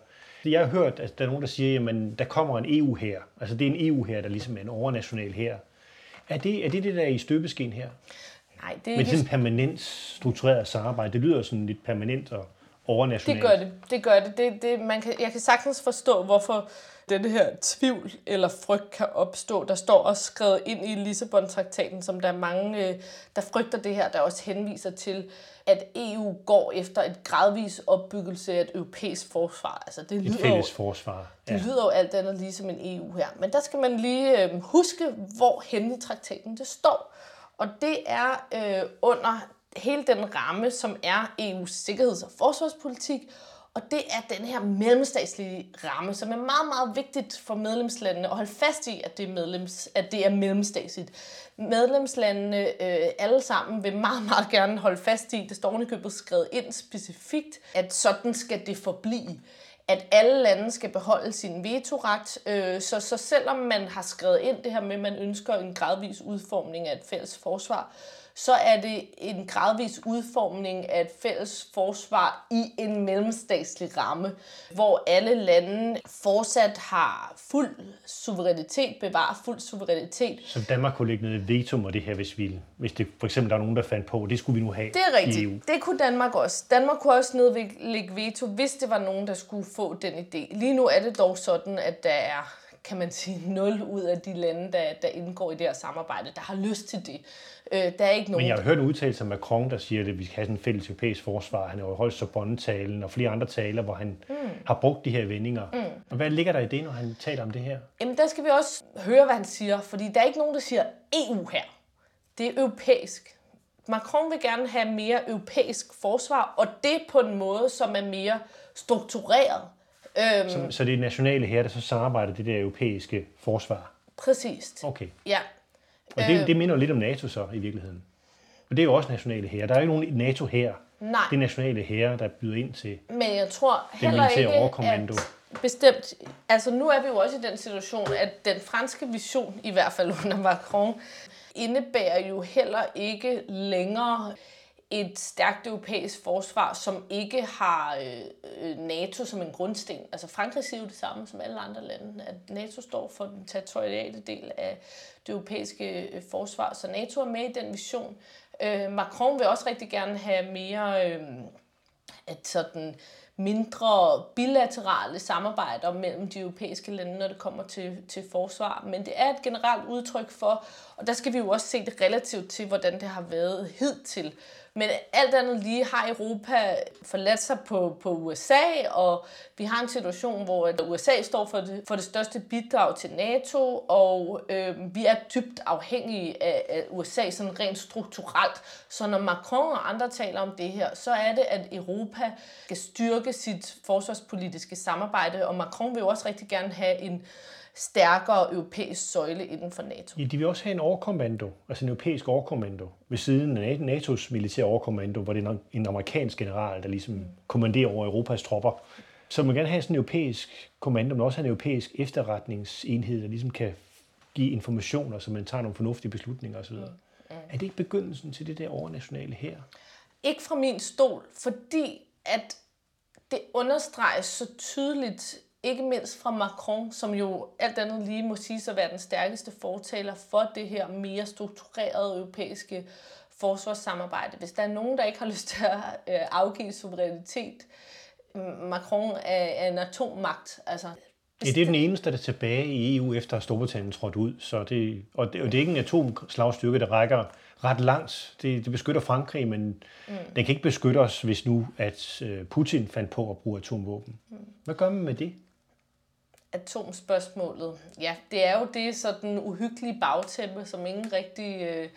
Jeg har hørt, at der er nogen, der siger, at der kommer en EU her. Altså det er en EU her, der ligesom er en overnational her. Er det, er det det, der er i støbeskin her? Nej, det er Men ikke... sådan permanent struktureret samarbejde, det lyder sådan lidt permanent og overnationalt. Det gør det. Det gør det. det, det man kan, jeg kan sagtens forstå, hvorfor den her tvivl eller frygt kan opstå. Der står også skrevet ind i Lissabon-traktaten, som der er mange, øh, der frygter det her, der også henviser til, at EU går efter et gradvis opbyggelse af et europæisk forsvar. Altså, det lyder et fælles forsvar. Ja. Det lyder jo alt andet lige som en EU her. Men der skal man lige øh, huske, hvor hen i traktaten det står. Og det er øh, under hele den ramme, som er EU's sikkerheds- og forsvarspolitik, og det er den her mellemstatslige ramme, som er meget, meget vigtigt for medlemslandene at holde fast i, at det er, medlems, at det er mellemstatsligt. Medlemslandene øh, alle sammen vil meget, meget gerne holde fast i, det står købet skrevet ind specifikt, at sådan skal det forblive at alle lande skal beholde sin vetoret. Øh, så, så selvom man har skrevet ind det her med, at man ønsker en gradvis udformning af et fælles forsvar, så er det en gradvis udformning af et fælles forsvar i en mellemstatslig ramme, hvor alle lande fortsat har fuld suverænitet, bevarer fuld suverænitet. Så Danmark kunne lægge noget veto med det her, hvis, vi, hvis det for eksempel der er nogen, der fandt på, det skulle vi nu have Det er rigtigt. I EU. Det kunne Danmark også. Danmark kunne også nedlægge veto, hvis det var nogen, der skulle få den idé. Lige nu er det dog sådan, at der er kan man sige, nul ud af de lande, der, der indgår i det her samarbejde, der har lyst til det. Øh, der er ikke nogen... Men jeg har hørt en udtalelse af Macron, der siger, at vi skal have sådan en fælles europæisk forsvar. Han har jo holdt Sorbonne-talen og flere andre taler, hvor han mm. har brugt de her vendinger. Mm. Og hvad ligger der i det, når han taler om det her? Jamen, der skal vi også høre, hvad han siger, fordi der er ikke nogen, der siger EU her. Det er europæisk. Macron vil gerne have mere europæisk forsvar, og det på en måde, som er mere struktureret. Øhm, så, så det nationale her, der så samarbejder det der europæiske forsvar? Præcist. Okay. Ja. Og det, øh, det minder lidt om NATO så i virkeligheden. Og det er jo også nationale her. Der er jo ikke nogen NATO her. Nej. Det er nationale her, der byder ind til Men jeg tror heller ikke, overkommando. at bestemt, altså nu er vi jo også i den situation, at den franske vision, i hvert fald under Macron, indebærer jo heller ikke længere et stærkt europæisk forsvar, som ikke har øh, øh, NATO som en grundsten. Altså Frankrig siger jo det samme som alle andre lande, at NATO står for den territoriale del af det europæiske øh, forsvar, så NATO er med i den vision. Øh, Macron vil også rigtig gerne have mere øh, et sådan mindre bilaterale samarbejder mellem de europæiske lande, når det kommer til, til forsvar. Men det er et generelt udtryk for, og der skal vi jo også se det relativt til, hvordan det har været hidtil. Men alt andet lige har Europa forladt sig på, på USA, og vi har en situation, hvor USA står for det, for det største bidrag til NATO, og øh, vi er dybt afhængige af, af USA sådan rent strukturelt. Så når Macron og andre taler om det her, så er det, at Europa skal styrke sit forsvarspolitiske samarbejde, og Macron vil jo også rigtig gerne have en stærkere europæisk søjle inden for NATO. Ja, de vil også have en overkommando, altså en europæisk overkommando, ved siden af NATO's militære overkommando, hvor det er en amerikansk general, der ligesom kommanderer over Europas tropper. Så man gerne have sådan en europæisk kommando, men også en europæisk efterretningsenhed, der ligesom kan give informationer, så man tager nogle fornuftige beslutninger osv. Mm. Mm. Er det ikke begyndelsen til det der overnationale her? Ikke fra min stol, fordi at det understreges så tydeligt ikke mindst fra Macron, som jo alt andet lige må sige at være den stærkeste fortaler for det her mere strukturerede europæiske forsvarssamarbejde. Hvis der er nogen, der ikke har lyst til at øh, afgive suverænitet, Macron er en atommagt. Altså, Ja, det er den eneste, der er tilbage i EU, efter at Storbritannien trådte ud. Så det, og, det, og det er ikke en atomslagstyrke, der rækker ret langt. Det, det beskytter Frankrig, men mm. den kan ikke beskytte os, hvis nu at øh, Putin fandt på at bruge atomvåben. Mm. Hvad gør man med det? Atomspørgsmålet, ja, det er jo det sådan uhyggelige bagtæppe, som ingen rigtig øh,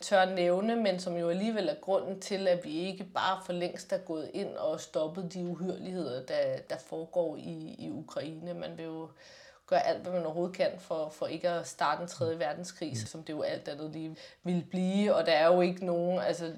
tør nævne, men som jo alligevel er grunden til, at vi ikke bare for længst er gået ind og stoppet de uhyrligheder, der, der foregår i, i Ukraine. Man vil jo gøre alt, hvad man overhovedet kan for, for ikke at starte en tredje verdenskrig, mm. som det jo alt andet lige vil blive. Og der er jo ikke nogen altså,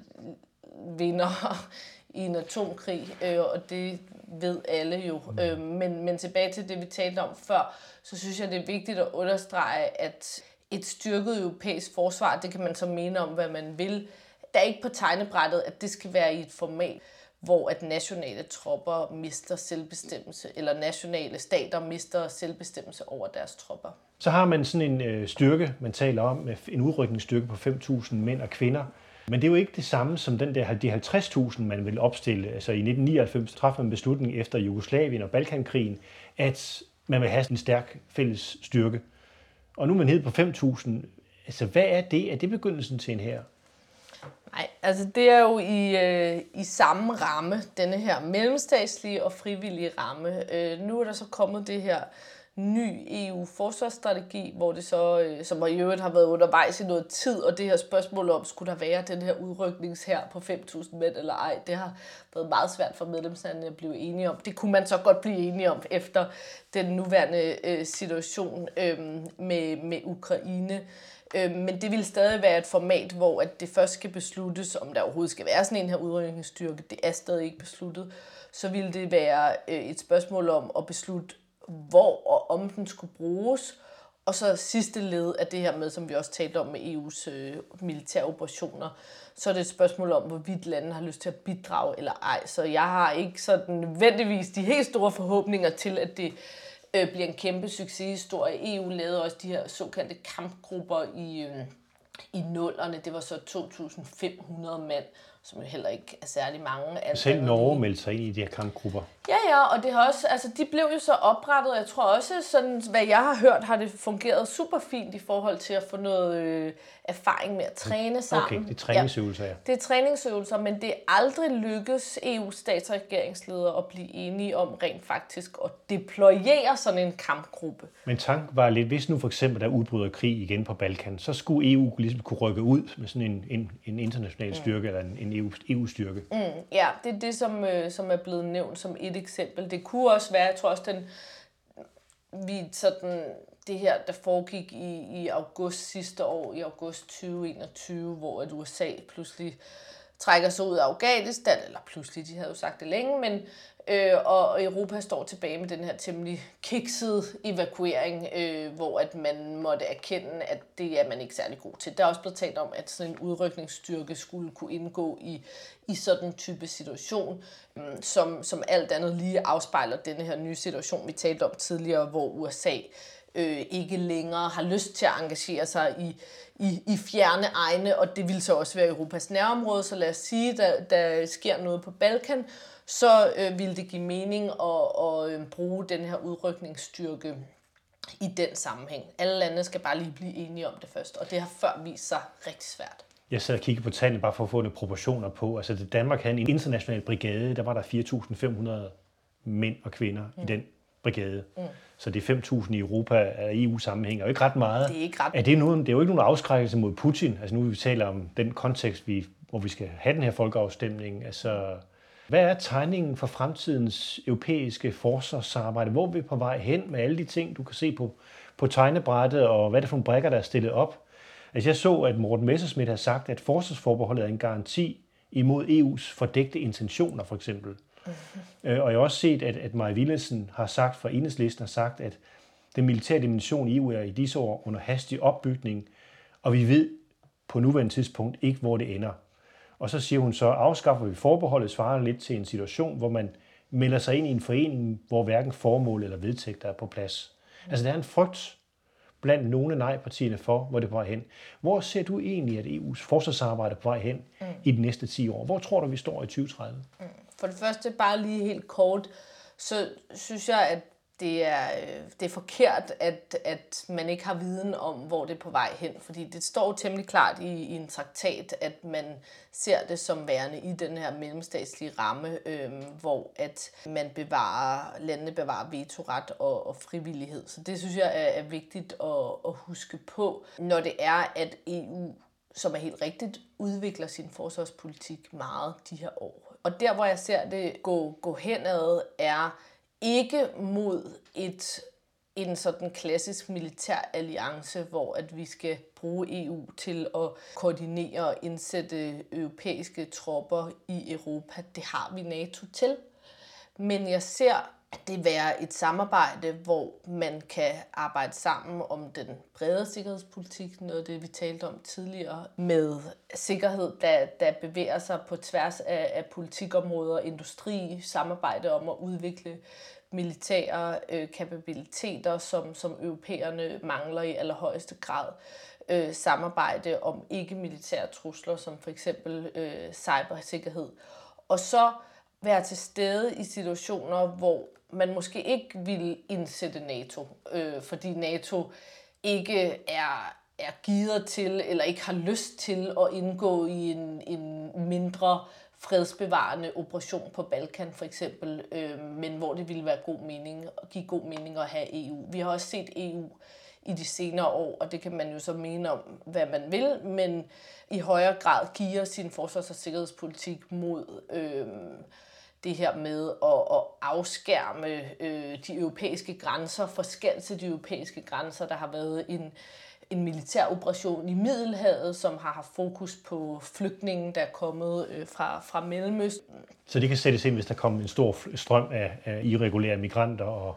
vinder i en atomkrig, øh, og det ved alle jo. Mm. Øh, men, men tilbage til det, vi talte om før, så synes jeg, det er vigtigt at understrege, at et styrket europæisk forsvar, det kan man så mene om, hvad man vil. Der er ikke på tegnebrættet, at det skal være i et format, hvor at nationale tropper mister selvbestemmelse, eller nationale stater mister selvbestemmelse over deres tropper. Så har man sådan en øh, styrke, man taler om, en udrykningsstyrke på 5.000 mænd og kvinder, men det er jo ikke det samme som den der, de 50.000, man vil opstille. Altså i 1999 træffede man beslutning efter Jugoslavien og Balkankrigen, at man vil have en stærk fælles styrke. Og nu er man nede på 5.000. Altså hvad er det? Er det begyndelsen til en her? Nej, altså det er jo i, øh, i samme ramme, denne her mellemstatslige og frivillige ramme. Øh, nu er der så kommet det her ny EU-forsvarsstrategi, hvor det så, øh, som i øvrigt har været undervejs i noget tid, og det her spørgsmål om, skulle der være den her udrykningsher på 5.000 mænd eller ej, det har været meget svært for medlemslandene at blive enige om. Det kunne man så godt blive enige om efter den nuværende øh, situation øh, med, med Ukraine. Øh, men det vil stadig være et format, hvor at det først skal besluttes, om der overhovedet skal være sådan en her udrykningsstyrke. Det er stadig ikke besluttet. Så vil det være øh, et spørgsmål om at beslutte, hvor og om den skulle bruges. Og så sidste led af det her med, som vi også talte om med EU's øh, militære operationer, så er det et spørgsmål om, hvorvidt landet har lyst til at bidrage eller ej. Så jeg har ikke sådan nødvendigvis de helt store forhåbninger til, at det øh, bliver en kæmpe succeshistorie. EU lavede også de her såkaldte kampgrupper i, øh, i nullerne. Det var så 2.500 mand som jo heller ikke er særlig mange. Alt Selv Norge meldte sig ind i de her kampgrupper. Ja, ja, og det har også, altså, de blev jo så oprettet, jeg tror også, sådan, hvad jeg har hørt, har det fungeret super fint i forhold til at få noget øh, erfaring med at træne sammen. Okay, det er træningsøvelser, ja. ja. Det er træningsøvelser, men det er aldrig lykkes EU stats- og regeringsledere at blive enige om rent faktisk at deployere sådan en kampgruppe. Men tanken var lidt, hvis nu for eksempel der udbryder krig igen på Balkan, så skulle EU ligesom kunne rykke ud med sådan en, en, en international styrke mm. eller en, en EU, EU-styrke. Mm, ja, det er det, som, øh, som er blevet nævnt som et eksempel. Det kunne også være, jeg tror også, den, vi sådan, det her, der foregik i, i august sidste år, i august 2021, hvor at USA pludselig trækker sig ud af Afghanistan, eller pludselig, de havde jo sagt det længe, men øh, og Europa står tilbage med den her temmelig kiksede evakuering, øh, hvor at man måtte erkende, at det er man ikke særlig god til. Der er også blevet talt om, at sådan en udrykningsstyrke skulle kunne indgå i, i sådan en type situation, øh, som, som alt andet lige afspejler denne her nye situation, vi talte om tidligere, hvor USA øh, ikke længere har lyst til at engagere sig i, i, i fjerne egne, og det vil så også være Europas nærområde, så lad os sige, der, der sker noget på Balkan, så øh, ville det give mening at, at øh, bruge den her udrykningsstyrke i den sammenhæng. Alle lande skal bare lige blive enige om det først, og det har før vist sig rigtig svært. Jeg sad og kiggede på tallene bare for at få nogle proportioner på. Altså, Danmark havde en international brigade, der var der 4.500 mænd og kvinder mm. i den brigade. Mm. Så det er 5.000 i Europa af EU-sammenhæng, og ikke ret meget. Det er ikke ret er det, nogen, det er jo ikke nogen afskrækkelse mod Putin. Altså nu vi taler om den kontekst, vi, hvor vi skal have den her folkeafstemning. Altså, hvad er tegningen for fremtidens europæiske forsvarssamarbejde? Hvor er vi på vej hen med alle de ting, du kan se på, på tegnebrættet, og hvad er det for nogle brækker, der er stillet op? Altså jeg så, at Morten Messerschmidt har sagt, at forsvarsforbeholdet er en garanti imod EU's fordægte intentioner, for eksempel. Mm-hmm. Og jeg har også set, at, at Maja Willesen har sagt, fra Enhedslisten har sagt, at den militære dimension i EU er i disse år under hastig opbygning, og vi ved på nuværende tidspunkt ikke, hvor det ender. Og så siger hun så, afskaffer vi forbeholdet, svarer lidt til en situation, hvor man melder sig ind i en forening, hvor hverken formål eller vedtægter er på plads. Altså der er en frygt blandt nogle af nej-partierne for, hvor det er på vej hen. Hvor ser du egentlig, at EU's forsvarsarbejde er på vej hen mm. i de næste 10 år? Hvor tror du, vi står i 2030? Mm. For det første, bare lige helt kort, så synes jeg, at det er, øh, det er forkert, at, at man ikke har viden om, hvor det er på vej hen. Fordi det står temmelig klart i, i en traktat, at man ser det som værende i den her mellemstatslige ramme, øh, hvor at man bevarer, landene bevarer vetoret og, og frivillighed. Så det synes jeg er, er vigtigt at, at huske på, når det er, at EU, som er helt rigtigt, udvikler sin forsvarspolitik meget de her år. Og der, hvor jeg ser det gå, gå henad, er ikke mod et en sådan klassisk militær alliance, hvor at vi skal bruge EU til at koordinere og indsætte europæiske tropper i Europa. Det har vi NATO til. Men jeg ser at det være et samarbejde, hvor man kan arbejde sammen om den brede sikkerhedspolitik, noget af det, vi talte om tidligere, med sikkerhed, der, der bevæger sig på tværs af, af politikområder, industri, samarbejde om at udvikle militære øh, kapabiliteter, som, som europæerne mangler i allerhøjeste grad. øh, samarbejde om ikke-militære trusler, som for eksempel øh, cybersikkerhed. Og så være til stede i situationer, hvor man måske ikke vil indsætte NATO, øh, fordi NATO ikke er, er givet til eller ikke har lyst til at indgå i en, en mindre fredsbevarende operation på Balkan for eksempel, øh, men hvor det ville være god mening, give god mening at have EU. Vi har også set EU i de senere år, og det kan man jo så mene om, hvad man vil, men i højere grad giver sin forsvars- og sikkerhedspolitik mod øh, det her med at, at afskærme øh, de europæiske grænser, forskalse de europæiske grænser. Der har været en, en militær operation i Middelhavet, som har haft fokus på flygtningen, der er kommet øh, fra, fra Mellemøsten. Så det kan sættes ind, hvis der kommer en stor strøm af, af irregulære migranter og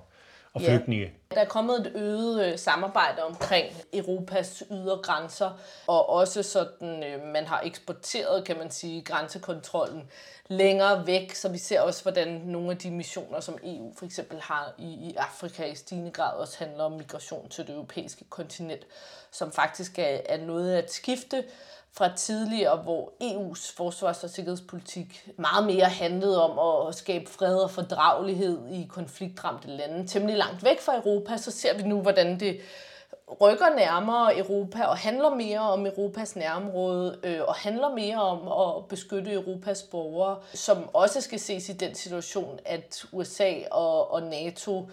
og flygtninge. Ja. Der er kommet et øget øh, samarbejde omkring Europas ydre grænser, og også sådan, øh, man har eksporteret, kan man sige, grænsekontrollen længere væk, så vi ser også, hvordan nogle af de missioner, som EU for eksempel har i, i Afrika i stigende grad også handler om migration til det europæiske kontinent, som faktisk er, er noget af et skifte, fra tidligere, hvor EU's forsvars- og sikkerhedspolitik meget mere handlede om at skabe fred og fordragelighed i konfliktramte lande, temmelig langt væk fra Europa, så ser vi nu, hvordan det rykker nærmere Europa og handler mere om Europas nærområde øh, og handler mere om at beskytte Europas borgere, som også skal ses i den situation, at USA og, og NATO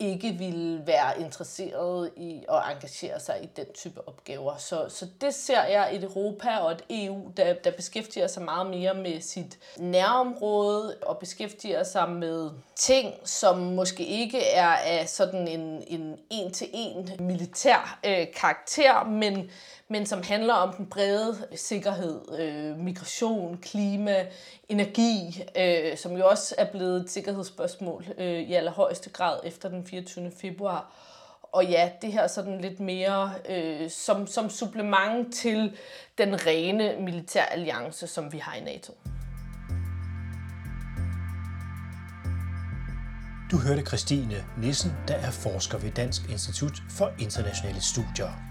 ikke ville være interesseret i at engagere sig i den type opgaver. Så, så det ser jeg et Europa og et EU, der, der beskæftiger sig meget mere med sit nærområde og beskæftiger sig med ting, som måske ikke er af sådan en, en en-til-en militær øh, karakter, men men som handler om den brede sikkerhed, øh, migration, klima, energi, øh, som jo også er blevet et sikkerhedsspørgsmål øh, i allerhøjeste grad efter den 24. februar. Og ja, det her sådan lidt mere øh, som, som supplement til den rene militæralliance, som vi har i NATO. Du hørte Christine Nissen, der er forsker ved Dansk Institut for Internationale Studier.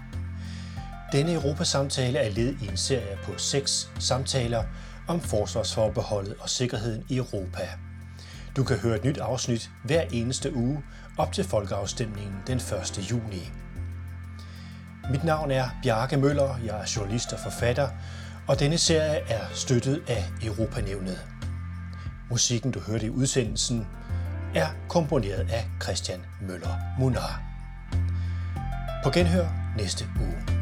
Denne Europasamtale er led i en serie på seks samtaler om forsvarsforbeholdet og sikkerheden i Europa. Du kan høre et nyt afsnit hver eneste uge op til folkeafstemningen den 1. juni. Mit navn er Bjarke Møller, jeg er journalist og forfatter, og denne serie er støttet af Europanævnet. Musikken, du hørte i udsendelsen, er komponeret af Christian Møller Munar. På genhør næste uge.